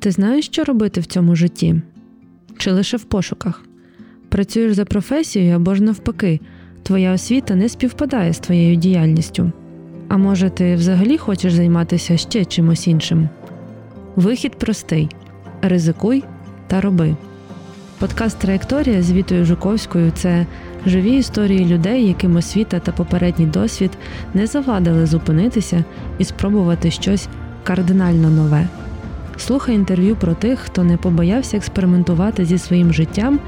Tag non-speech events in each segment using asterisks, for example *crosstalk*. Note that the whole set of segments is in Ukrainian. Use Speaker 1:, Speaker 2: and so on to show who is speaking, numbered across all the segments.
Speaker 1: Ти знаєш, що робити в цьому житті? Чи лише в пошуках? Працюєш за професією або ж навпаки, твоя освіта не співпадає з твоєю діяльністю. А може, ти взагалі хочеш займатися ще чимось іншим? Вихід простий: ризикуй та роби. Подкаст Траєкторія з Вітою Жуковською це живі історії людей, яким освіта та попередній досвід не завадили зупинитися і спробувати щось кардинально нове. Слухай інтерв'ю про тих, хто не побоявся експериментувати зі своїм життям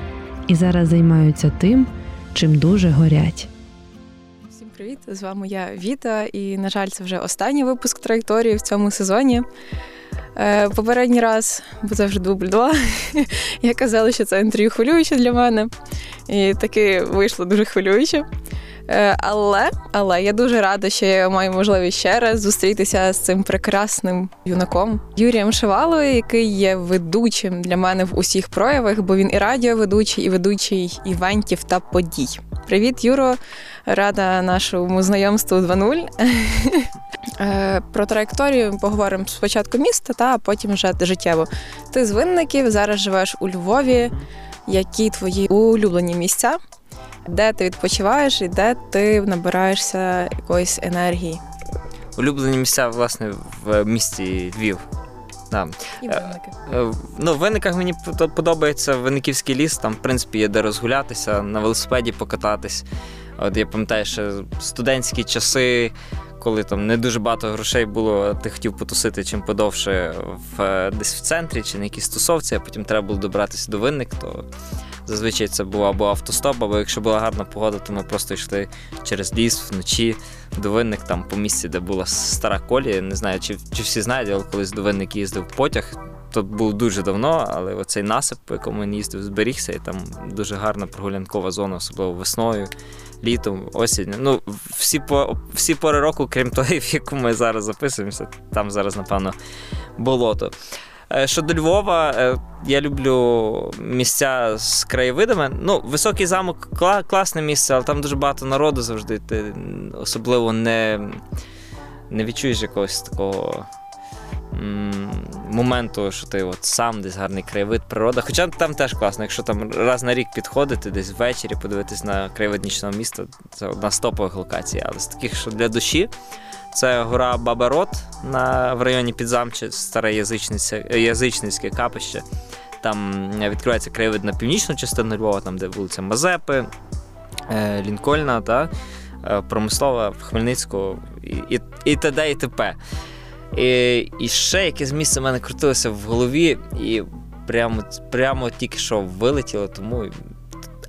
Speaker 1: і зараз займаються тим, чим дуже горять.
Speaker 2: Всім привіт! З вами я Віта, і, на жаль, це вже останній випуск траєкторії в цьому сезоні. Е, попередній раз, бо це вже дубль два, *laughs* я казала, що це інтерв'ю хвилююче для мене. І таки вийшло дуже хвилююче. Е, але але я дуже рада, що я маю можливість ще раз зустрітися з цим прекрасним юнаком Юрієм Шивалою, який є ведучим для мене в усіх проявах, бо він і радіоведучий, і ведучий івентів та подій. Привіт, Юро! Рада нашому знайомству 2.0. *laughs* Е, про траєкторію поговоримо спочатку міста, та потім вже життєво. Ти з винників зараз живеш у Львові. Які твої улюблені місця? Де ти відпочиваєш і де ти набираєшся якоїсь енергії.
Speaker 3: Улюблені місця, власне, в місті Львів.
Speaker 2: Да. І винники.
Speaker 3: Е, е, ну, В винниках мені подобається Винниківський ліс, там, в принципі, є де розгулятися, на велосипеді покататись. От я пам'ятаю, що студентські часи, коли там не дуже багато грошей було, ти хотів потусити чим подовше в, десь в центрі чи на якійсь тусовці, а потім треба було добратися до винник, то Зазвичай це був або автостоп, або якщо була гарна погода, то ми просто йшли через ліс вночі до винник, там по місці, де була стара колія. Не знаю, чи чи всі знають, але колись до винник їздив потяг. То було дуже давно, але оцей насип, по якому він їздив, зберігся, і там дуже гарна прогулянкова зона, особливо весною, літом, осінь. Ну, всі по, всі пори року, крім того, в яку ми зараз записуємося, там зараз, напевно, болото. Е, щодо Львова, е, я люблю місця з краєвидами. Ну, Високий замок класне місце, але там дуже багато народу завжди. Ти особливо не не відчуєш якогось такого моменту, що ти от сам десь гарний краєвид, природа. Хоча там теж класно, якщо там раз на рік підходити, десь ввечері подивитись на краєвид нічного міста, це одна з топових локацій, але з таких, що для душі. Це гора Бабарот на, в районі Підзамче, старе язичницьке капище. Там відкривається краєвид на північну частину Львова, там де вулиця Мазепи, е, Лінкольна, та, е, Промислова, Хмельницького і і, і т.д. і т.п. І і ще якесь місце в мене крутилося в голові, і прямо прямо тільки що вилетіло, тому.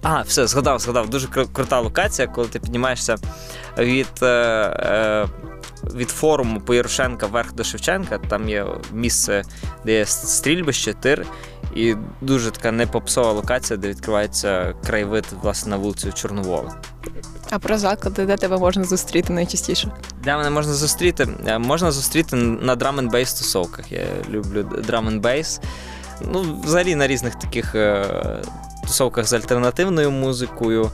Speaker 3: А, все, згадав, згадав. Дуже крута локація, коли ти піднімаєшся від е, е, від форуму по Ярошенка вверх до Шевченка. Там є місце, де є стрільбище, тир, і дуже така непопсова локація, де відкривається краєвид власне на вулицю Чорновола.
Speaker 2: А про заклади, де тебе можна зустріти найчастіше?
Speaker 3: Де мене можна зустріти? Е, можна зустріти на drum'n'bass тусовках. Я люблю drum'n'bass. Ну, взагалі на різних таких е, тусовках з альтернативною музикою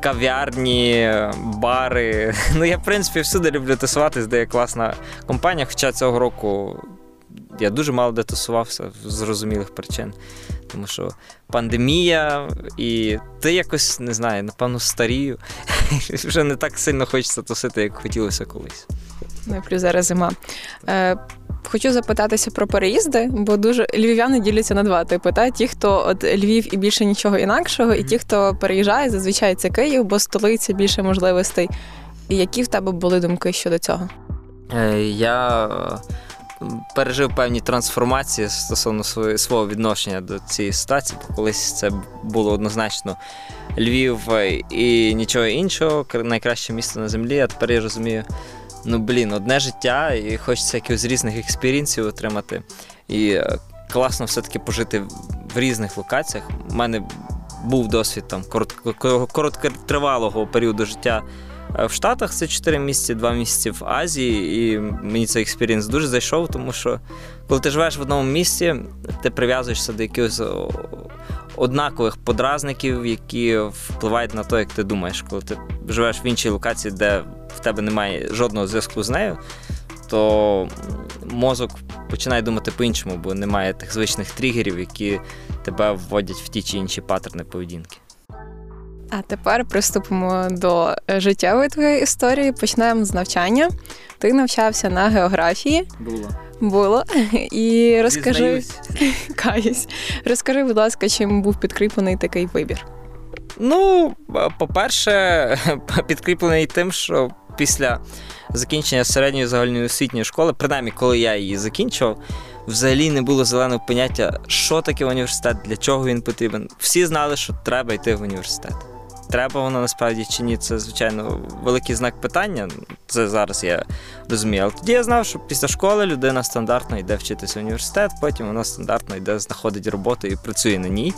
Speaker 3: кав'ярні, бари. *laughs* Ну, я, в принципі, всюди люблю тусуватись, де є класна компанія. Хоча цього року я дуже мало де тусувався з зрозумілих причин. Тому що пандемія, і ти якось не знаю, напевно, старію. *laughs* Вже не так сильно хочеться тусити, як хотілося колись.
Speaker 2: Ну і плюс зараз зима. Е, Хочу запитатися про переїзди, бо дуже львів'яни діляться на два типи. Та ті, хто от Львів і більше нічого інакшого, і ті, хто переїжджає, зазвичай це Київ, бо столиця більше можливостей. І які в тебе були думки щодо цього?
Speaker 3: Е, я пережив певні трансформації стосовно свого відношення до цієї ситуації, бо колись це було однозначно Львів і нічого іншого, найкраще місто на землі. А тепер я розумію ну блін, одне життя, і хочеться якихось різних експірінсів отримати. І е, класно все-таки пожити в різних локаціях. У мене був досвід там короткотривалого періоду життя. Е, в Штатах це 4 місяці, 2 місяці в Азії, і мені цей experience дуже зайшов, тому що коли ти живеш в одному місці, ти прив'язуєшся до якихось однакових подразників, які впливають на те, як ти думаєш. Коли ти живеш в іншій локації, де в тебе немає жодного зв'язку з нею, то мозок починає думати по-іншому, бо немає тих звичних тригерів, які тебе вводять в ті чи інші паттерни поведінки.
Speaker 2: А тепер приступимо до життєвої твоєї історії. Почнемо з навчання. Ти навчався на географії.
Speaker 3: Було.
Speaker 2: Було. *laughs* І розкажи *laughs* каюсь. Розкажи, будь ласка, чим був підкріплений такий вибір.
Speaker 3: Ну, по-перше, *laughs* підкріплений тим, що після закінчення середньої загальної освітньої школи, принаймні, коли я її закінчував, взагалі не було зеленого поняття, що таке університет, для чого він потрібен. Всі знали, що треба йти в університет. Треба воно насправді чи ні, це, звичайно, великий знак питання. Це зараз я розумію. Але тоді я знав, що після школи людина стандартно йде вчитися в університет, потім вона стандартно йде, знаходить роботу і працює на ній.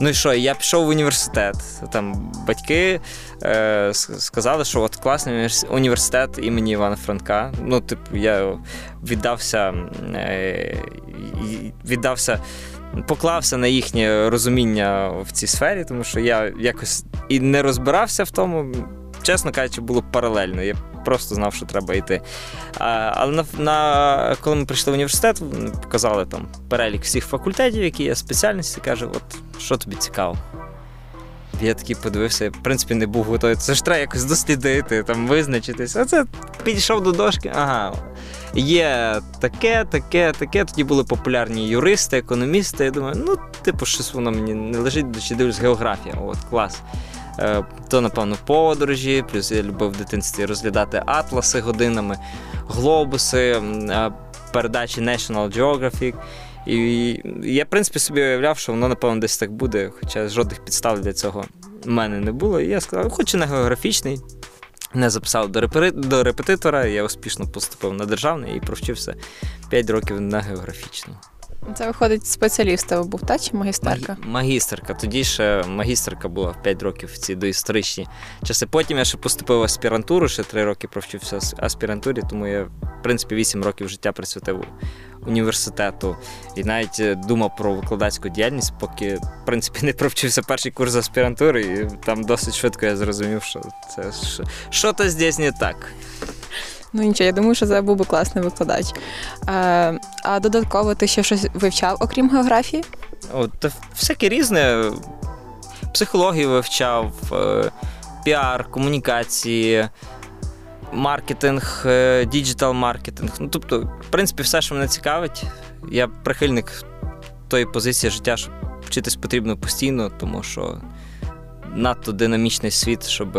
Speaker 3: Ну і що, я пішов в університет. Там батьки е, сказали, що от класний університет імені Івана Франка. Ну, типу, я віддався, е, віддався, поклався на їхнє розуміння в цій сфері, тому що я якось і не розбирався в тому. Чесно кажучи, було паралельно. Я просто знав, що треба йти. Але на, на, коли ми прийшли в університет, показали там перелік всіх факультетів, які є спеціальності, каже, от що тобі цікаво. Я такий подивився, я, в принципі, не був готовий. Це ж треба якось дослідити, там, визначитися. А це підійшов до дошки, ага. Є таке, таке, таке. Тоді були популярні юристи, економісти. Я думаю, ну, типу, щось воно мені не лежить, чи дивлюсь географія. От, клас. Е, то, напевно, подорожі, плюс я любив в дитинстві розглядати атласи годинами, глобуси, е, передачі National Geographic. І я, в принципі, собі уявляв, що воно, напевно, десь так буде, хоча жодних підстав для цього в мене не було. І я сказав, хоч і не географічний, не записав до репери... до репетитора, я успішно поступив на державний і провчився 5 років на географічному.
Speaker 2: Це виходить спеціаліст тебе був, та чи магістерка?
Speaker 3: Магістерка. Тоді ще магістерка була 5 років в ці доісторичні часи. Потім я ще поступив в аспірантуру, ще 3 роки провчився в аспірантурі, тому я, в принципі, 8 років життя присвятив університету і навіть е, думав про викладацьку діяльність, поки в принципі не провчився перший курс аспірантури, і там досить швидко я зрозумів, що це что-то здесь не так.
Speaker 2: Ну нічого, я думаю, що це був би класний викладач. А, а додатково ти ще щось вивчав, окрім географії?
Speaker 3: От, Всяке різне. Психологію вивчав, е, піар, комунікації, маркетинг, е, digital маркетинг. Ну, тобто, в принципі, все, що мене цікавить. Я прихильник тої позиції життя, що вчитись потрібно постійно, тому що надто динамічний світ, щоб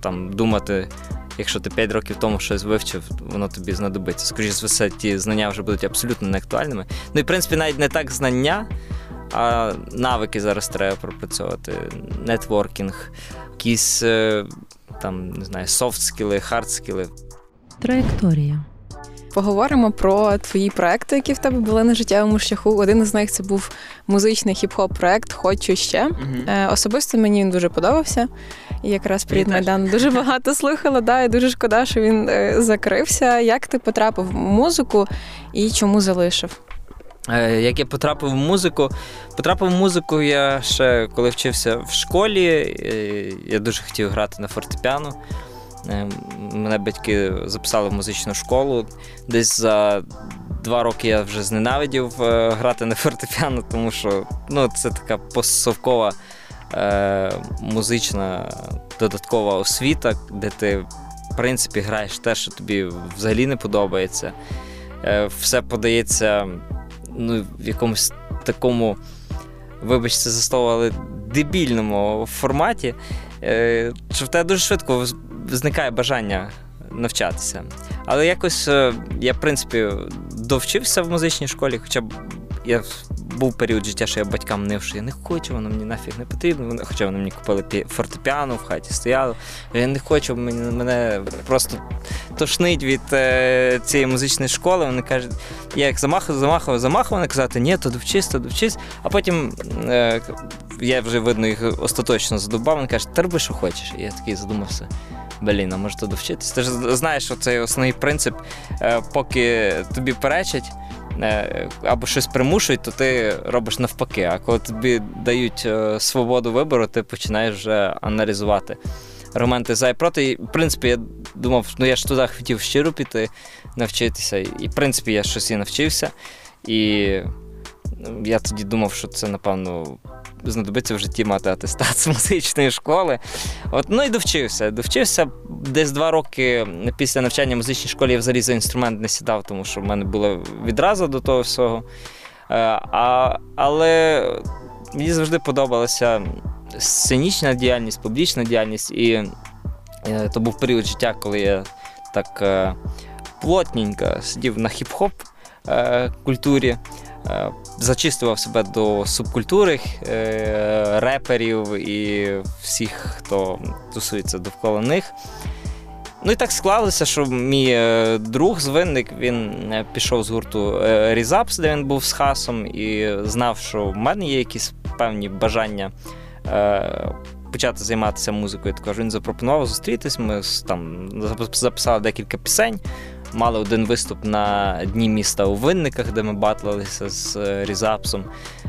Speaker 3: там думати якщо ти 5 років тому щось вивчив, воно тобі знадобиться. Скоріше за все, ті знання вже будуть абсолютно неактуальними. Ну і в принципі, навіть не так знання, а навики зараз треба пропрацьовувати. Нетворкінг, якісь е, там, не знаю, софт-скіли, хард-скіли.
Speaker 1: Траєкторія.
Speaker 2: Поговоримо про твої проекти, які в тебе були на життєвому шляху. Один із них це був музичний хіп-хоп проект Хочу ще. Е, Особисто мені він дуже подобався. І якраз привіт Майдан дуже багато слухала. Да, і дуже шкода, що він е, закрився. Як ти потрапив в музику і чому залишив?
Speaker 3: Е, як я потрапив в музику, потрапив в музику я ще коли вчився в школі. Я дуже хотів грати на фортепіано. Е, мене батьки записали в музичну школу. Десь за два роки я вже зненавидів грати на фортепіано, тому що ну, це така постсовкова е, музична додаткова освіта, де ти, в принципі, граєш те, що тобі взагалі не подобається. Е, Все подається ну, в якомусь такому, вибачте, за слово, але дебільному форматі, е, що в тебе дуже швидко зникає бажання навчатися. Але якось я, в принципі, довчився в музичній школі, хоча б я був період життя, що я батькам нив, що я не хочу, воно мені нафіг не потрібно. Хоча вони мені купили фортепіано в хаті стояло. Я не хочу, мене просто тошнить від е, цієї музичної школи. Вони кажуть, я як замахав, замахав, замахав, вони казати, ні, то довчись, то довчись. А потім е, я вже видно їх остаточно задубав, вони кажуть, ти роби, що хочеш. І я такий задумався. Блін, а може то довчитись? Ти ж знаєш, що цей основний принцип, е, поки тобі перечать. Е, або щось примушують, то ти робиш навпаки. А коли тобі дають е, свободу вибору, ти починаєш вже аналізувати аргументи за і проти. І, в принципі, я думав, ну я ж туди хотів щиро піти. навчитися. І, в принципі, я щось і навчився. І ну, я тоді думав, що це, напевно, знадобиться в житті мати атестат *laughs* з музичної школи. От, Ну і довчився. Довчився десь два роки після навчання в музичній школі я взагалі за інструмент не сідав, тому що в мене була відразу до того всього. Е, а, Але мені завжди подобалася сценічна діяльність, публічна діяльність. І е, то був період життя, коли я так е, плотненько сидів на хіп-хоп культурі. Зачистував себе до субкультури реперів і всіх, хто тусується довкола них. Ну і так склалося, що мій е, друг звинник він е, пішов з гурту е, Різапс, де він був з хасом, і знав, що в мене є якісь певні бажання почати займатися музикою. Також він запропонував зустрітись. Ми там записали декілька пісень мали один виступ на дні міста у винниках, де ми батлилися з е, Різапсом.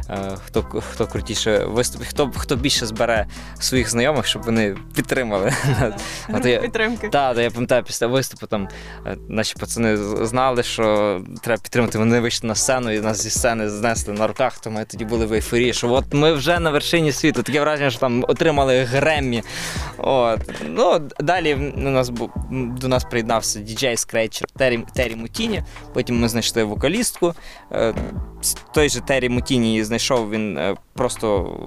Speaker 3: Е, хто хто крутіше виступить, хто хто більше збере своїх знайомих, щоб вони підтримали. *laughs*
Speaker 2: Підтримки.
Speaker 3: Так, я пам'ятаю, після виступу там е, наші пацани знали, що треба підтримати. Вони вийшли на сцену і нас зі сцени знесли на руках, то ми тоді були в ейфорії, що от ми вже на вершині світу. Таке враження, що там отримали Греммі. От. Ну, Далі у нас до нас приєднався діджей Скретчер Террі, Террі Мутіні. Потім ми знайшли вокалістку. Е, той же Террі Мутіні знайшов. Він е, просто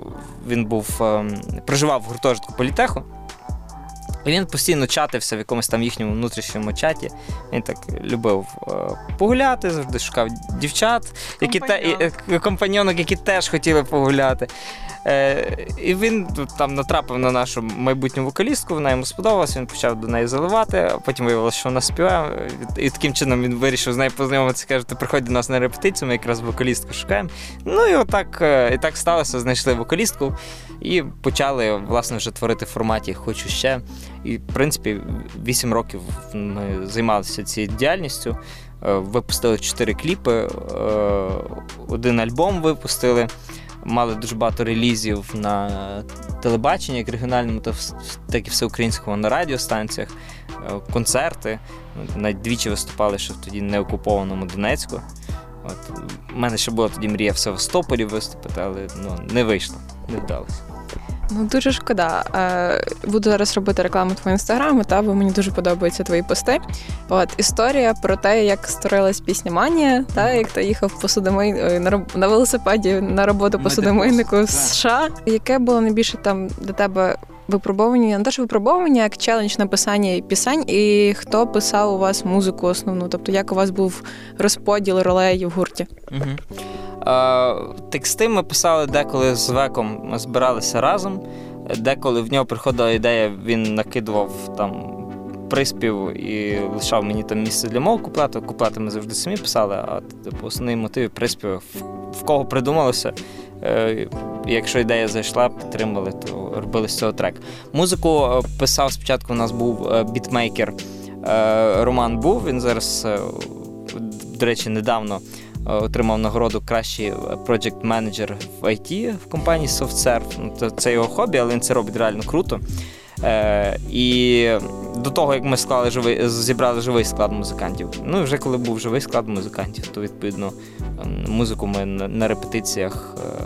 Speaker 3: він був ем, проживав в гуртожитку політеху. І він постійно чатився в якомусь там їхньому внутрішньому чаті. Він так любив е, погуляти, завжди шукав дівчат, які компаньонок, які теж хотіли погуляти. Е, І він там натрапив на нашу майбутню вокалістку, вона йому сподобалася, він почав до неї заливати, а потім виявилося, що вона співає. І таким чином він вирішив з нею познайомитися, каже, ти приходь до нас на репетицію, ми якраз вокалістку шукаємо. Ну і отак е, і так сталося, знайшли вокалістку і почали власне вже творити в форматі Хочу ще. І, в принципі, 8 років ми займалися цією діяльністю. Е, випустили 4 кліпи, е, один альбом випустили мали дуже багато релізів на телебаченні, як регіональному, так і всеукраїнському на радіостанціях, е, концерти. Навіть двічі виступали ще в тоді неокупованому Донецьку. От, У мене ще була тоді мрія в Севастополі виступити, але ну, не вийшло, не вдалося.
Speaker 2: Ну дуже шкода. Е, буду зараз робити рекламу твого інстаграму, та бо мені дуже подобаються твої пости. От історія про те, як створилась пісня Манія, та як ти їхав посудомий на на велосипеді на роботу посудомийнику в США. Яке було найбільше там для тебе випробовування, не те, що випробовування, як челендж написання пісень, і хто писав у вас музику основну? Тобто як у вас був розподіл ролей в гурті?
Speaker 3: Угу. Тексти ми писали деколи з веком, ми збиралися разом. Деколи в нього приходила ідея, він накидував там приспів і лишав мені там місце для мого куплету. Куплети ми завжди самі писали, а типу, основний мотив приспів в кого придумалося. Е, якщо ідея зайшла, підтримали, то робили з цього трек. Музику е, писав спочатку. У нас був е, бітмейкер Роман Був. Він зараз, до речі, недавно отримав нагороду кращий project менеджер в IT в компанії SoftServe. Ну, Це його хобі, але він це робить реально круто. Е, І до того, як ми склали живий, зібрали живий склад музикантів. Ну і вже коли був живий склад музикантів, то відповідно ем, музику ми на, репетиціях е,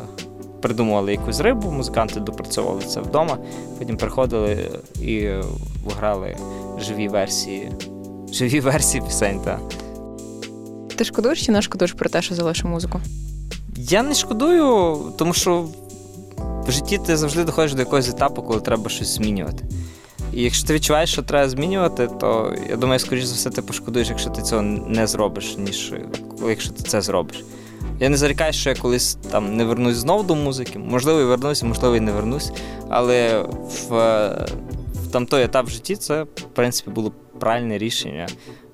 Speaker 3: придумували якусь рибу, музиканти допрацьовували це вдома, потім приходили і грали живі версії, живі версії пісень. Та.
Speaker 2: Ти шкодуєш чи не шкодуєш про те, що залишив музику?
Speaker 3: Я не шкодую, тому що в житті ти завжди доходиш до якогось етапу, коли треба щось змінювати. І якщо ти відчуваєш, що треба змінювати, то я думаю, скоріш за все, ти пошкодуєш, якщо ти цього не зробиш, ніж якщо ти це зробиш. Я не зарікаю, що я колись там не вернусь знову до музики. Можливо, і вернусь, можливо, і не вернусь. Але в, в там той етап в житті це, в принципі, було правильне рішення.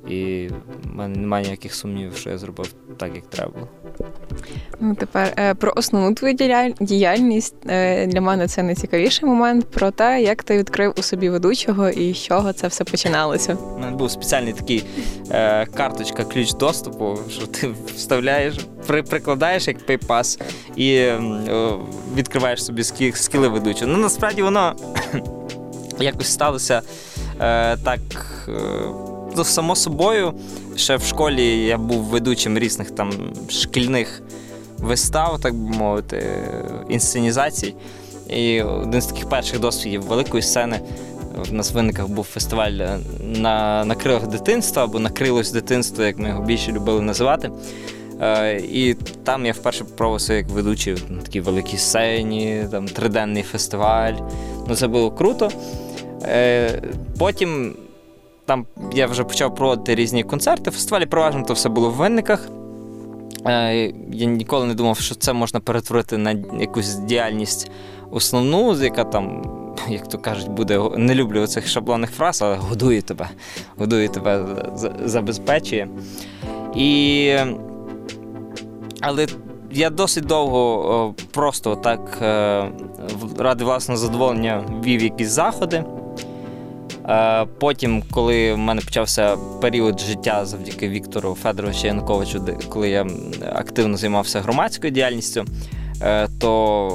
Speaker 3: І в мене немає ніяких сумнівів, що я зробив так, як треба.
Speaker 2: Ну, тепер е, про основну твою діяльність е, для мене це найцікавіший момент про те, як ти відкрив у собі ведучого і з чого це все починалося.
Speaker 3: У мене був спеціальний такий е, карточка, ключ доступу, що ти вставляєш, при, прикладаєш як PayPass і е, відкриваєш собі скіли ведучого. Ну насправді воно *coughs* якось сталося е, так. Е, просто само собою, ще в школі я був ведучим різних там шкільних вистав, так би мовити, інсценізацій. І один з таких перших досвідів великої сцени. В нас в виниках був фестиваль на на крилах дитинства або на крилось дитинство, як ми його більше любили називати. Е, І там я вперше попробувався як ведучий на такій великій сцені, там триденний фестиваль. Ну Це було круто. Е, Потім там я вже почав проводити різні концерти. Фестивалі переважно то все було в винниках. Е, Я ніколи не думав, що це можна перетворити на якусь діяльність основну, яка там, як то кажуть, буде не люблю цих шаблонних фраз, але годує тебе, годує тебе, забезпечує. І... Але я досить довго просто так е, ради власного задоволення вів якісь заходи. Е, потім, коли в мене почався період життя завдяки Віктору Федоровичу Януковичу, коли я активно займався громадською діяльністю, е, то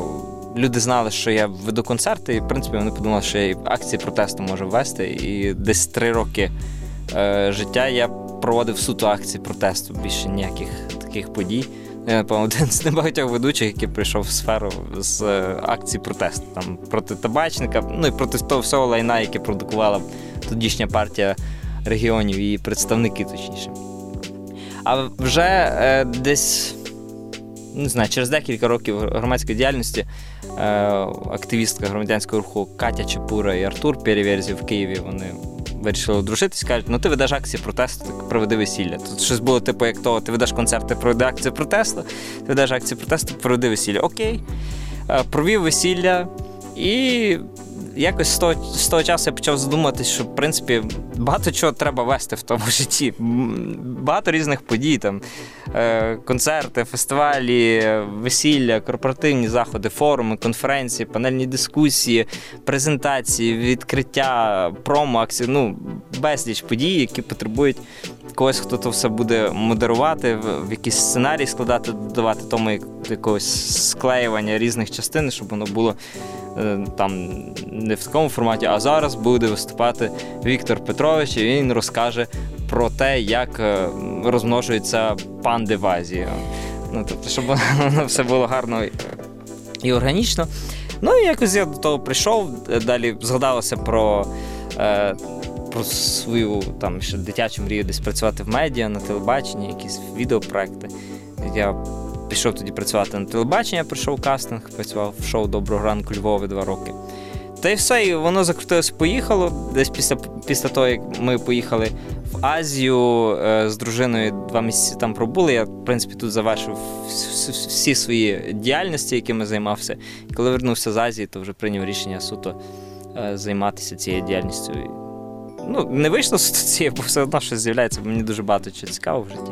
Speaker 3: люди знали, що я веду концерти, і в принципі вони подумали, що я акції протесту можу вести. І десь три роки е, життя я проводив суто акції протесту, більше ніяких таких подій. Я, напевно, *laughs* один з небагатьох ведучих, який прийшов в сферу з е, акції протесту там проти табачника, ну і проти того всього лайна, яке продукувала тодішня партія регіонів, її представники, точніше. А вже е, десь не знаю, через декілька років громадської діяльності е, активістка громадянського руху Катя Чепура і Артур Переверзів в Києві вони вирішили одружитись, кажуть, ну ти ведеш акції протесту, так проведи весілля. Тут щось було, типу, як того, ти ведеш концерти, проведи акцію протесту, ти ведеш акції протесту, проведи весілля. Окей. Е, провів весілля і якось з того, з того часу я почав задуматись, що в принципі багато чого треба вести в тому *laughs* житті. Багато різних подій, там е, концерти, фестивалі, весілля, корпоративні заходи, форуми, конференції, панельні дискусії, презентації, відкриття, промо, акції, ну безліч подій, які потребують. Когось, хто то все буде модерувати, в якийсь сценарій складати, додавати тому якогось склеювання різних частин, щоб воно було там не в такому форматі, а зараз буде виступати Віктор Петрович, і він розкаже про те, як е, розмножуються панди в. Ну, тобто, щоб *laughs* все було гарно і органічно. Ну і якось я до того прийшов, далі згадалося про. Е, про свою там ще дитячу мрію десь працювати в медіа, на телебаченні, якісь відеопроекти. Я пішов тоді працювати на телебачення, прийшов кастинг, працював в шоу Доброго ранку Львові два роки. Та й все, і воно закрутилося, поїхало. Десь після після того, як ми поїхали в Азію е, з дружиною два місяці там пробули. Я, в принципі, тут завершив всі свої діяльності, якими займався. І коли вернувся з Азії, то вже прийняв рішення суто е, займатися цією діяльністю. Ну, не вийшло з *laughs* цієї, бо все одно щось з'являється, бо мені дуже багато чого цікавого в житті.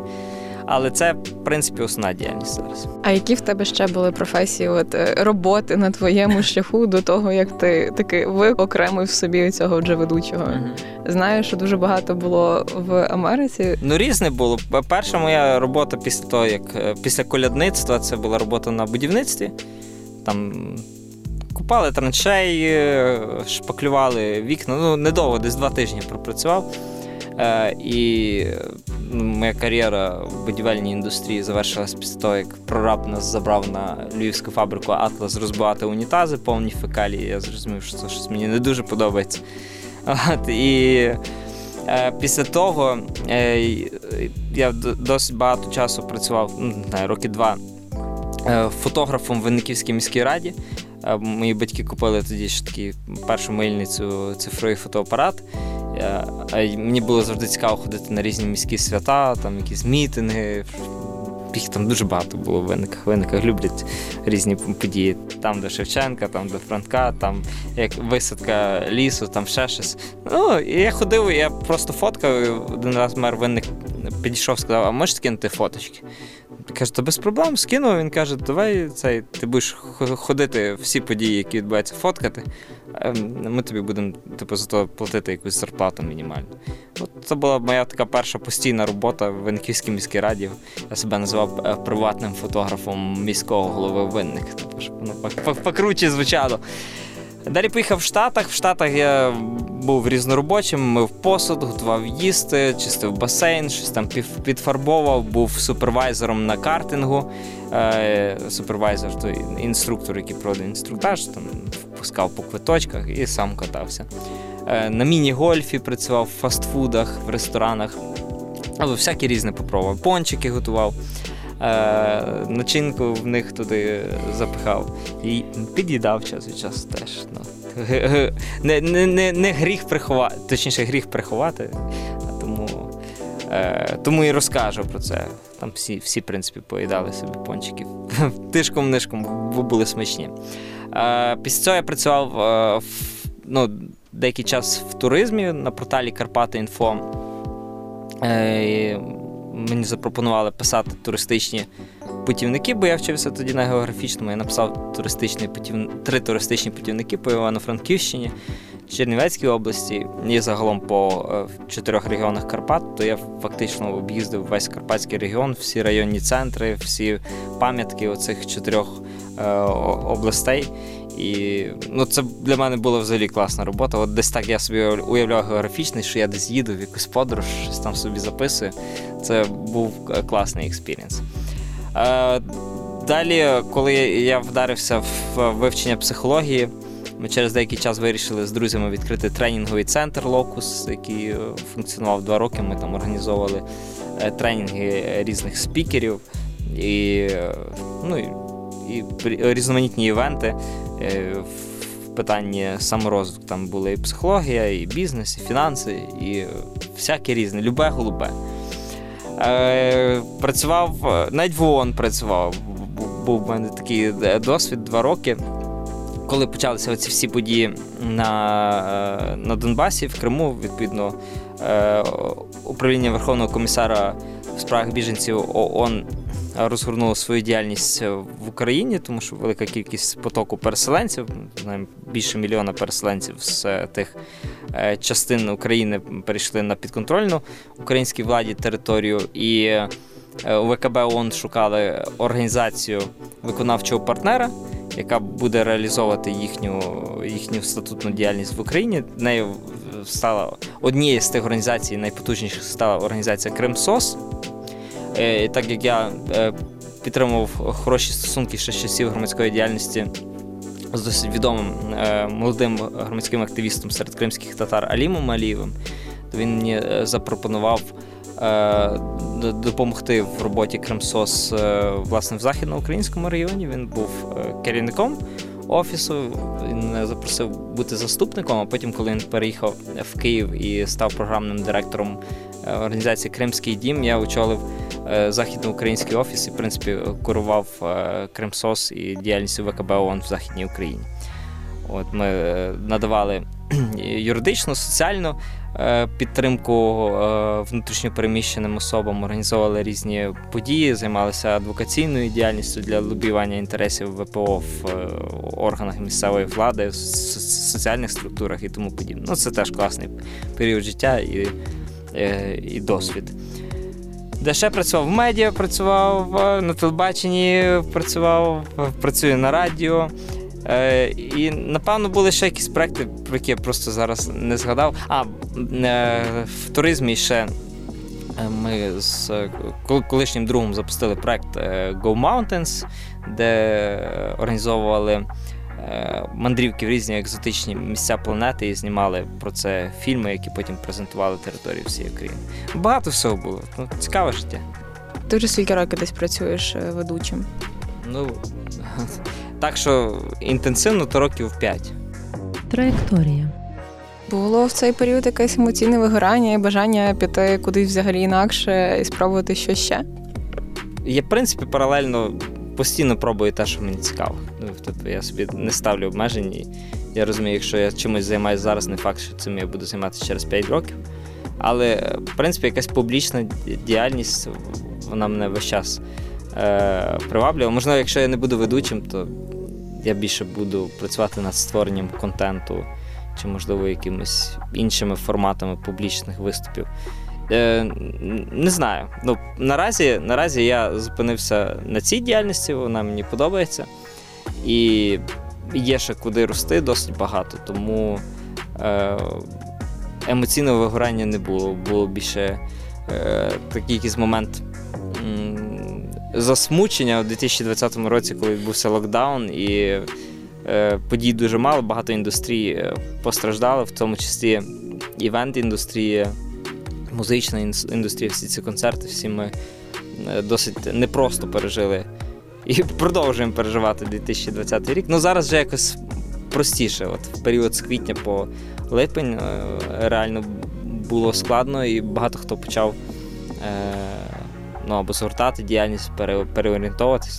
Speaker 3: Але це, в принципі, основна діяльність зараз.
Speaker 2: А які в тебе ще були професії, от е, роботи на твоєму *laughs* шляху до того, як ти таки виокремив собі цього вже ведучого? Mm-hmm. Знаю, що дуже багато було в Америці.
Speaker 3: Ну, різне було. Перша моя робота після того, як е, після колядництва, це була робота на будівництві. Там купали траншеї, е, шпаклювали вікна. Ну, недовго, десь два тижні пропрацював. І моя кар'єра в будівельній індустрії завершилась після того, як прораб нас забрав на львівську фабрику Атлас розбивати унітази, повні фекалії. Я зрозумів, що це щось мені не дуже подобається. От, І е, після того е, я досить багато часу працював, ну, не роки два фотографом в Винниківській міській раді. Е, мої батьки купили тоді ж такі першу мильницю цифровий фотоапарат. Мені було завжди цікаво ходити на різні міські свята, там якісь мітинги. Їх там дуже багато було в виниках. Виниках люблять різні події. Там, де Шевченка, там, де Франка, там як висадка лісу, там ще щось. Ну, і я ходив, я просто фоткав. Один раз мер винник підійшов, сказав, а можеш скинути фоточки? Каже, то без проблем скинув. Він каже, давай цей, ти будеш ходити всі події, які відбуваються, фоткати. Ми тобі будемо типу, за то платити якусь зарплату мінімальну. От Це була моя така перша постійна робота в Винниківській міській раді. Я себе називав е, приватним фотографом міського голови винник. Тобто, щоб воно покруче звучало. Далі поїхав в Штатах. В Штатах я був різноробочим, мив посуд, готував їсти, чистив басейн, щось там підфарбовував, був супервайзером на картингу. Е, супервайзер, той інструктор, який проводив інструктаж, там пускав по квиточках і сам катався. Е, на міні-гольфі працював в фастфудах, в ресторанах. Але всякі різне попробував. Пончики готував. Е, начинку в них туди запихав і під'їдав час від часу теж. Ну. *laughs* Не не, не, не гріх приховати, точніше, гріх приховати, тому е, тому і розкажу про це. Там всі, всі в принципі, поїдали собі пончиків. *laughs* Тишком-нишком бо були смачні. Е, Після цього я працював в, ну, деякий час в туризмі на порталі Карпати.Інфо. мені запропонували писати туристичні путівники, бо я вчився тоді на географічному. Я написав туристичний путів... три туристичні путівники по Івано-Франківщині, Чернівецькій області і загалом по е, чотирьох регіонах Карпат. То я фактично об'їздив весь Карпатський регіон, всі районні центри, всі пам'ятки оцих чотирьох е, областей. І ну, це для мене була взагалі класна робота. От десь так я собі уявляв географічний, що я десь їду в якусь подорож, щось там собі записую. Це був е, класний experience. Е, далі, коли я вдарився в вивчення психології, ми через деякий час вирішили з друзями відкрити тренінговий центр Локус, який е, функціонував два роки. Ми там організовували тренінги різних спікерів і ну, і різноманітні івенти. Е, в питанні саморозвитку. Там були і психологія, і бізнес, і фінанси, і всяке різне, любе голубе. Е, працював, навіть в ООН працював. Був в мене такий досвід два роки. Коли почалися ці всі події на на Донбасі, в Криму, відповідно, е, управління Верховного комісара в справах біженців ООН розгорнуло свою діяльність в Україні, тому що велика кількість потоку переселенців, більше мільйона переселенців з е, тих е, частин України перейшли на підконтрольну українській владі територію. І е, у ВКБ ООН шукали організацію виконавчого партнера. Яка буде реалізовувати їхню їхню статутну діяльність в Україні. Нею стала однією з тих організацій, найпотужніших стала організація Кримсос, Е, так як я е, підтримував хороші стосунки ще з часів громадської діяльності з досить відомим е, молодим громадським активістом серед кримських татар Алімом Алієвим, то він мені запропонував допомогти в роботі Кримсос власне в західноукраїнському районі. Він був керівником офісу. Він запросив бути заступником. А потім, коли він переїхав в Київ і став програмним директором організації Кримський дім, я очолив Е, західноукраїнський офіс і в принципі курував е, Кримсос і діяльність ВКБ ООН в Західній Україні. От Ми е, надавали юридичну, соціальну підтримку внутрішньопереміщеним особам, організовували різні події, займалися адвокаційною діяльністю для лобіювання інтересів ВПО в органах місцевої влади, в соціальних структурах і тому подібне. Ну, Це теж класний період життя і, і досвід. Де ще працював в медіа, працював на телебаченні, працював, працюю на радіо. Е, І напевно були ще якісь проекти, про які я просто зараз не згадав. А е, в туризмі ще е, ми з колишнім другом запустили проект е, Go Mountains, де організовували. Е, мандрівки в різні екзотичні місця планети і знімали про це фільми, які потім презентували територію всієї країни. Багато всього було. Ну, Цікаве життя.
Speaker 2: Ти вже скільки років десь працюєш е, ведучим?
Speaker 3: Ну *laughs* так що інтенсивно, то років 5.
Speaker 1: Траєкторія.
Speaker 2: Було в цей період якесь емоційне вигорання і бажання піти кудись взагалі інакше і спробувати що ще?
Speaker 3: Є, в принципі, паралельно постійно пробую те, що мені цікаво. Ну, тобто Я собі не ставлю обмежень. І я розумію, якщо я чимось займаюся зараз, не факт, що цим я буду займатися через 5 років. Але, в принципі, якась публічна діяльність, вона мене весь час е, приваблює. Можливо, якщо я не буду ведучим, то я більше буду працювати над створенням контенту чи, можливо, якимись іншими форматами публічних виступів. Е, Не знаю. Ну, Наразі наразі я зупинився на цій діяльності, вона мені подобається. І є ще куди рости досить багато, тому е, емоційного вигорання не було. Було більше такий якийсь момент засмучення у 2020 році, коли відбувся локдаун, і е, подій дуже мало, багато індустрій е, постраждало, в тому числі івент-індустрія, музична індустрія, всі ці концерти, всі ми е, досить непросто пережили. І продовжуємо переживати 2020 рік. Ну зараз вже якось простіше. От В період з квітня по липень реально було складно, і багато хто почав ну, або згортати діяльність, пере.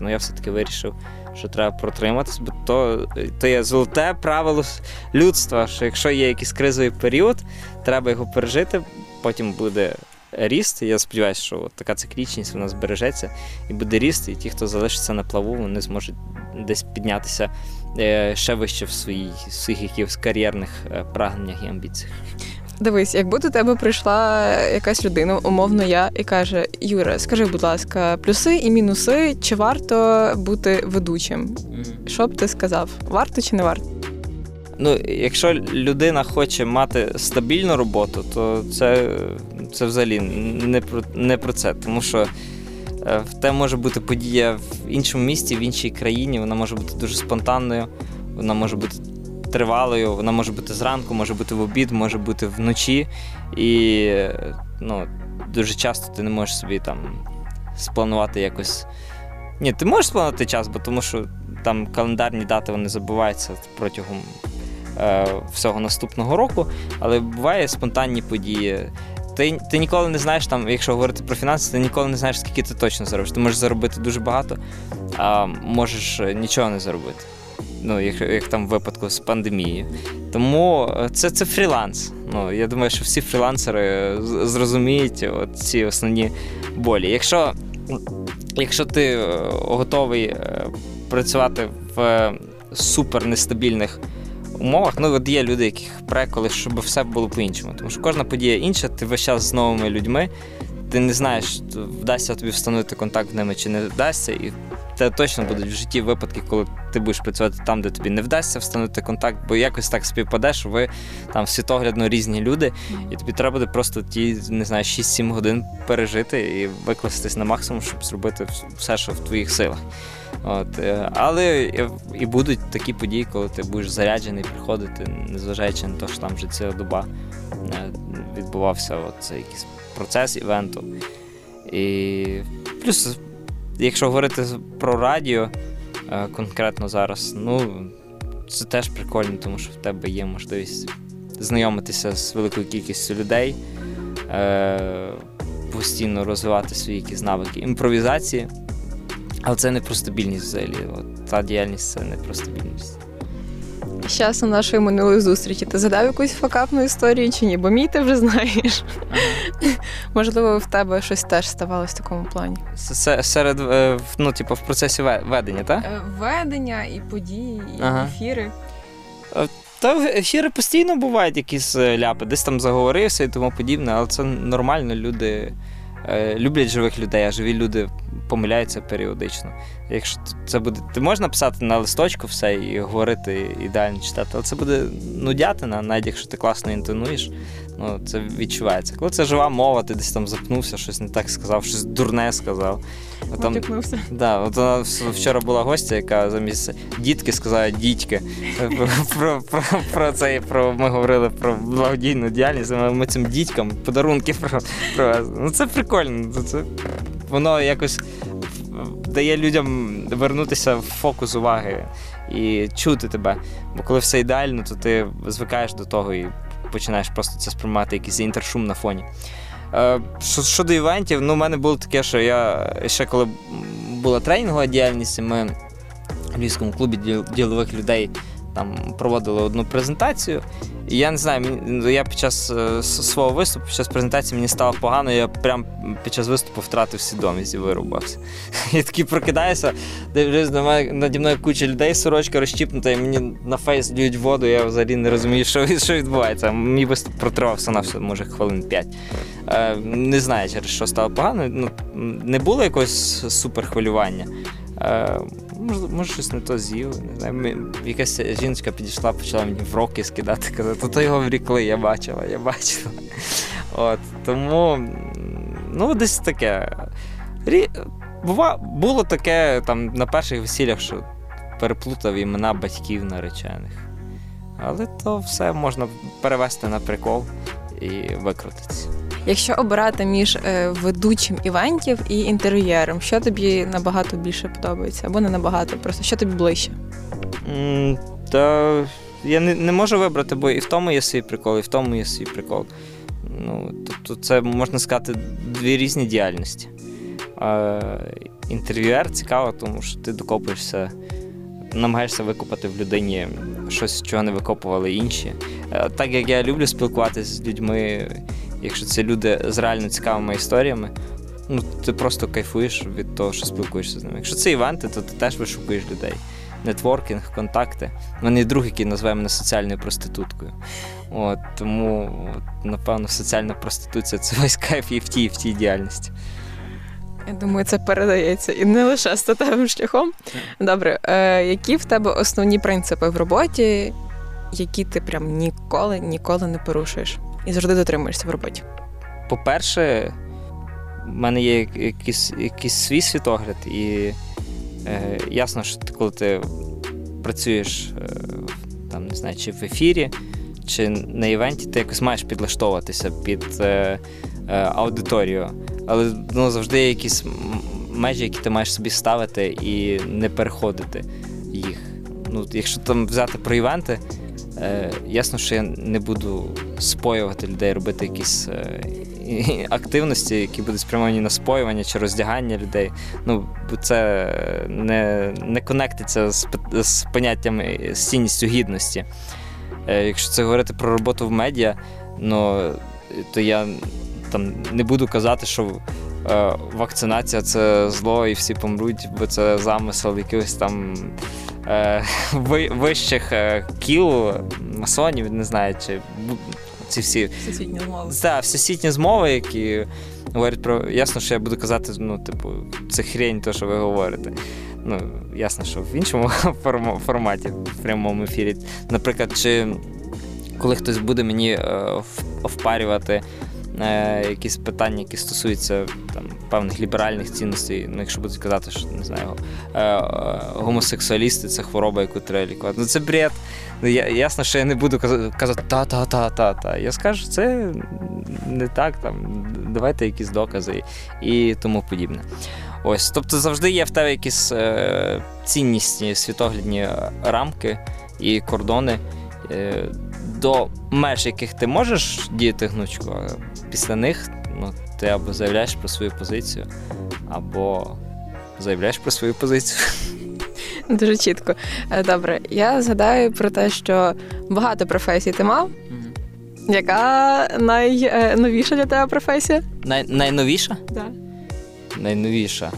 Speaker 3: Ну я все-таки вирішив, що треба протриматись, бо то, то є золоте правило людства, що якщо є якийсь кризовий період, треба його пережити, потім буде. Ріст, я сподіваюся, що така циклічність вона збережеться і буде ріст, і ті, хто залишиться на плаву, вони зможуть десь піднятися е, ще вище в своїх своїх якихось кар'єрних е, прагненнях і амбіціях.
Speaker 2: Дивись, якби до тебе прийшла якась людина, умовно я, і каже: Юра, скажи, будь ласка, плюси і мінуси, чи варто бути ведучим? Що б ти сказав? Варто чи не варто?
Speaker 3: Ну, якщо людина хоче мати стабільну роботу, то це це взагалі не про не про це. Тому що е, в те може бути подія в іншому місті, в іншій країні, вона може бути дуже спонтанною, вона може бути тривалою, вона може бути зранку, може бути в обід, може бути вночі. І ну, дуже часто ти не можеш собі там спланувати якось. Ні, ти можеш спланувати час, бо тому що там календарні дати вони забуваються протягом е, всього наступного року, але буває спонтанні події. Ти ти ніколи не знаєш, там, якщо говорити про фінанси, ти ніколи не знаєш, скільки ти точно заробиш. Ти можеш заробити дуже багато, а можеш нічого не заробити ну, як як там в випадку з пандемією. Тому е, це це фріланс. Ну, Я думаю, що всі фрілансери зрозуміють ці основні болі. Якщо якщо ти е, готовий е, працювати в супер нестабільних умовах, ну от є люди, яких преколи, щоб все було по-іншому. Тому що кожна подія інша, ти весь час з новими людьми. Ти не знаєш, вдасться тобі встановити контакт з ними чи не вдасться, і це точно будуть в житті випадки, коли ти будеш працювати там, де тобі не вдасться встановити контакт, бо якось так співпаде, що ви там світоглядно різні люди, і тобі треба буде просто ті, не знаю, 6-7 годин пережити і викластись на максимум, щоб зробити все, що в твоїх силах. От, е, Але і будуть такі події, коли ти будеш заряджений приходити, незважаючи на те, що там вже ціла доба е, відбувався цей якийсь процес івенту. І плюс Якщо говорити про радіо е, конкретно зараз, ну це теж прикольно, тому що в тебе є можливість знайомитися з великою кількістю людей, е, постійно розвивати свої якісь навики імпровізації. Але це не про стабільність взагалі. От, Та діяльність це не про стабільність
Speaker 2: з часу нашої минулої зустрічі. Ти задав якусь факапну історію чи ні? Бо мій ти вже знаєш. Ага. Можливо, в тебе щось теж ставалося в такому плані.
Speaker 3: Серед е, ну, типу, в процесі ведення, так? Е,
Speaker 2: ведення і події, і ага. ефіри.
Speaker 3: Е, та ефіри постійно бувають якісь ляпи, десь там заговорився і тому подібне, але це нормально. Люди люблять живих людей, а живі люди помиляються періодично. Якщо це буде, ти можна писати на листочку все і говорити ідеально читати, але це буде нудятина, навіть якщо ти класно інтонуєш, ну це відчувається. Коли це жива мова, ти десь там запнувся, щось не так сказав, щось дурне сказав.
Speaker 2: Там,
Speaker 3: да, от вона вчора була гостя, яка замість дітки сказала дітьки. Про про, про, це про ми говорили про благодійну діяльність. Ми цим дітькам подарунки про про Ну це прикольно. Це воно якось дає людям вернутися в фокус уваги і чути тебе. Бо коли все ідеально, то ти звикаєш до того і починаєш просто це сприймати якийсь інтершум на фоні. Е, щодо івентів, ну, в мене було таке, що я ще коли була тренінгова діяльність, ми в Львівському клубі ділових людей там проводили одну презентацію. І я не знаю, ну, я під час е, свого виступу, під час презентації мені стало погано, я прям під час виступу втратив свідомість і вирубався. *laughs* Я такий прокидаюся, дивлюсь на мене наді мною куча людей, сорочка розчіпнута, і мені на фейс льють воду, я взагалі не розумію, що *laughs* що відбувається. Мій виступ протривався на все, може, хвилин 5. Е, Не знаю, через що стало погано. Ну, Не було якогось суперхвилювання. Може, щось не то з'їв. Не знаю. Якась жіночка підійшла, почала мені в роки скидати, казати, то його врікли, я бачила, я бачила. От, Тому ну, десь таке. Бува... Було таке там на перших весіллях, що переплутав імена батьків наречених. Але то все можна перевести на прикол і викрутитися.
Speaker 2: Якщо обирати між е, ведучим івентів і інтер'єром, що тобі набагато більше подобається? Або не набагато, просто що тобі ближче?
Speaker 3: Mm, та я не не можу вибрати, бо і в тому є свій прикол, і в тому є свій прикол. Ну, Тобто, це можна сказати дві різні діяльності. А, Інтерв'юер цікаво, тому що ти докопуєшся, намагаєшся викопати в людині щось, чого не викопували інші. Так як я люблю спілкуватися з людьми, якщо це люди з реально цікавими історіями, ну ти просто кайфуєш від того, що спілкуєшся з ними. Якщо це івенти, то ти теж вишукуєш людей. Нетворкінг, контакти. У мене друг, який називає мене соціальною проституткою. От, Тому, от, напевно, соціальна проституція це весь кайф і в тій, і в тій діяльності.
Speaker 2: Я думаю, це передається і не лише статевим шляхом. Добре, е, які в тебе основні принципи в роботі, які ти прям ніколи, ніколи не порушуєш і завжди дотримуєшся в роботі?
Speaker 3: По-перше, в мене є якийсь якийсь свій світогляд, і е, ясно, що коли ти працюєш е, там, не знаю, чи в ефірі, чи на івенті, ти якось маєш підлаштовуватися під е, е, аудиторію. Але ну, завжди є якісь межі, які ти маєш собі ставити і не переходити їх. Ну, Якщо там взяти про івенти, е, ясно, що я не буду споювати людей, робити якісь е, *laughs* активності, які будуть спрямовані на споювання чи роздягання людей. Ну, Це не не конектиться з з поняттям з цінністю гідності. Е, Якщо це говорити про роботу в медіа, ну, то я там не буду казати, що е, вакцинація це зло і всі помруть, бо це замисел якихось там *laughs* вищих е, кіл, масонів, не знаю, чи ці всі
Speaker 2: всесвітні змови.
Speaker 3: Так, всесвітні змови, які говорять про. Ясно, що я буду казати, ну, типу, це хрень, то, що ви говорите. Ну, ясно, що в іншому *laughs* форматі, в прямому ефірі. Наприклад, чи коли хтось буде мені е, впарювати е, якісь питання, які стосуються там, певних ліберальних цінностей, ну, якщо будуть казати, що не знаю, е, гомосексуалісти це хвороба, яку треба лікувати. Ну це бред. Ну, я, Ясно, що я не буду казати та-та-та-та-та. Я скажу, це не так, там, давайте якісь докази і тому подібне. Ось, Тобто завжди є в тебе якісь е, ціннісні світоглядні рамки і кордони. Е, до меж, яких ти можеш діяти гнучко, а після них ну, ти або заявляєш про свою позицію, або заявляєш про свою позицію. *laughs*
Speaker 2: Дуже чітко. Е, добре, я згадаю про те, що багато професій ти мав. Mm-hmm. Яка найновіша для тебе професія?
Speaker 3: Най- Найновіша?
Speaker 2: Так. Да.
Speaker 3: Найновіша.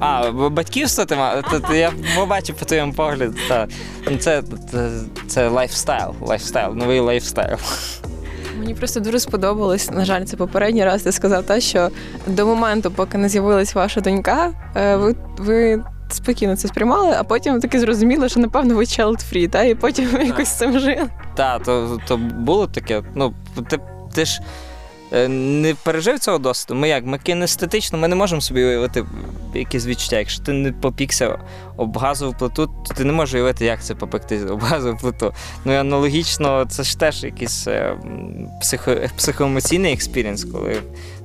Speaker 3: А, батьківство ти мав? Я побачив по твоєму погляду. Та. Ну, це це, це lifestyle, lifestyle, новий lifestyle.
Speaker 2: Мені просто дуже сподобалось. На жаль, це попередній раз ти сказав те, що до моменту, поки не з'явилась ваша донька, е, ви ви спокійно це сприймали, а потім таки зрозуміли, що напевно ви child free, та і потім так. якось з цим жили.
Speaker 3: Так, то то було таке. Ну, ти, ти ж. Е, не пережив цього досвіду. Ми як? Ми кінестетично, ми не можемо собі уявити якісь відчуття. Якщо ти не попікся об газову плиту, то ти не можеш уявити, як це попекти об газову плиту. Ну і аналогічно, це ж теж якийсь е, психо, психоемоційний experience, коли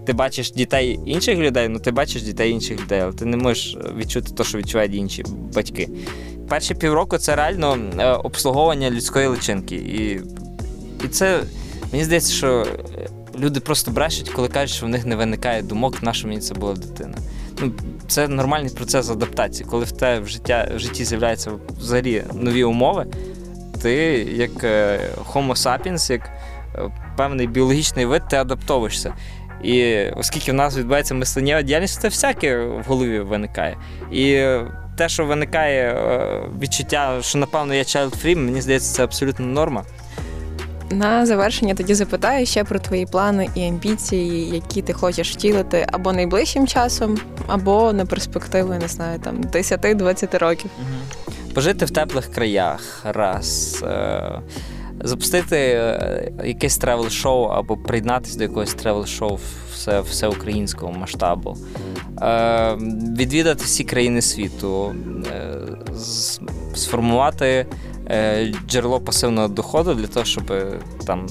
Speaker 3: ти бачиш дітей інших людей, ну ти бачиш дітей інших людей, але ти не можеш відчути те, що відчувають інші батьки. Перші півроку це реально е, обслуговування людської личинки. І, І це мені здається, що люди просто брешуть, коли кажуть, що в них не виникає думок, на що мені це була дитина. Ну, Це нормальний процес адаптації. Коли в тебе в, життя, в житті з'являються взагалі нові умови, ти як е, Homo sapiens, як е, певний біологічний вид, ти адаптовуєшся. І оскільки в нас відбувається мисленнєва діяльність, це всяке в голові виникає. І те, що виникає е, відчуття, що напевно я child free, мені здається, це абсолютно норма.
Speaker 2: На завершення тоді запитаю ще про твої плани і амбіції, які ти хочеш втілити або найближчим часом, або на перспективу, не знаю, там 10-20 років.
Speaker 3: Пожити в теплих краях, раз. Е- запустити е, якесь travel-шоу або приєднатися до якогось travel-шоу все, всеукраїнського масштабу, е, відвідати всі країни світу, е, сформувати джерело пасивного доходу для того, щоб е, там.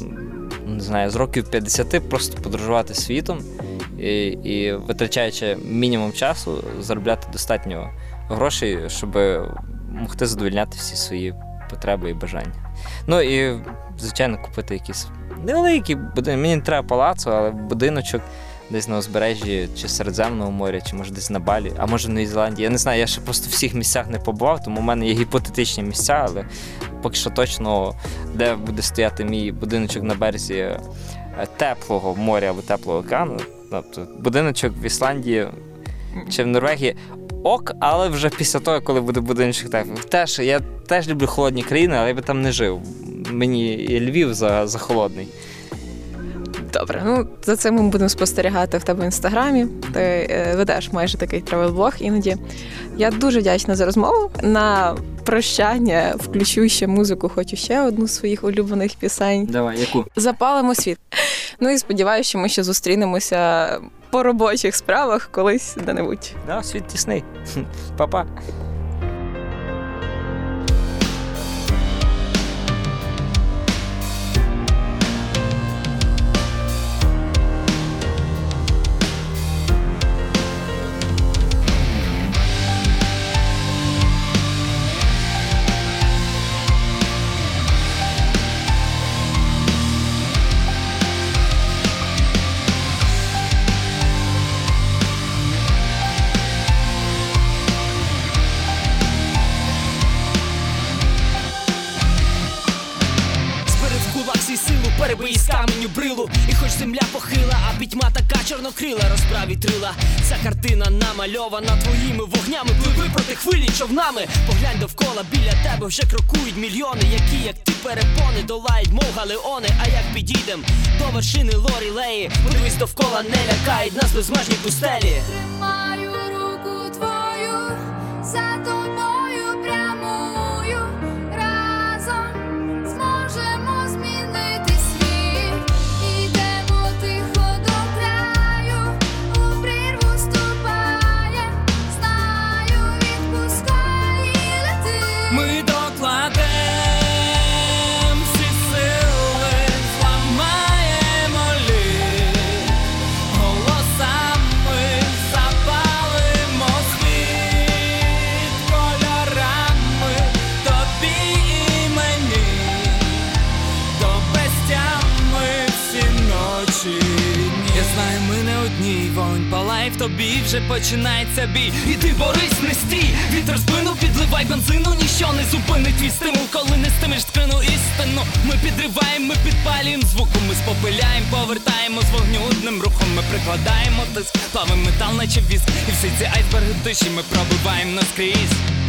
Speaker 3: Не знаю, з років 50 просто подорожувати світом і, і витрачаючи мінімум часу, заробляти достатньо грошей, щоб могти задовольняти всі свої потреби і бажання. Ну і, звичайно, купити якісь невеликі будинки. Мені не треба палацу, але будиночок десь на узбережжі чи Середземного моря, чи може десь на Балі, а може в Новій. Я не знаю, я ще просто в всіх місцях не побував, тому в мене є гіпотетичні місця, але поки що точно, де буде стояти мій будиночок на березі е, теплого моря або теплого океану. Тобто будиночок в Ісландії чи в Норвегії. Ок, але вже після того, коли буде будиночок теплий. Теж я теж люблю холодні країни, але я би там не жив. Мені і Львів за, за холодний.
Speaker 2: Добре, ну за цим ми будемо спостерігати в тебе в інстаграмі. Ти е, ведеш майже такий тревел-блог іноді. Я дуже вдячна за розмову. На прощання включу ще музику, хочу ще одну з своїх улюблених пісень.
Speaker 3: Давай, яку?
Speaker 2: Запалимо світ. Ну і сподіваюся, що ми ще зустрінемося по робочих справах колись де-небудь.
Speaker 3: Да, світ тісний. Па-па.
Speaker 4: Перебий брилу. І хоч земля похила, а пітьма така чорнокрила, розправі трила. Ця картина намальована твоїми вогнями. Пливи проти хвилі човнами. Поглянь довкола біля тебе вже крокують мільйони, які, як ти перепони, долають, мов галеони. А як підійдем до вершини лорілеї, подивись довкола, не лякають нас безмежні пустелі. Тобі, вже починається бій. І ти борись, не стій, вітер спину підливай бензину, ніщо не зупинить твій стимул, коли не стимеш скрину істину. Ми підриваємо, ми підпалюємо звуком, ми спопиляємо, повертаємо з вогню одним рухом. Ми прикладаємо тиск, плавим метал, наче віск. І всі ці айсберги душі ми пробиваємо наскрізь.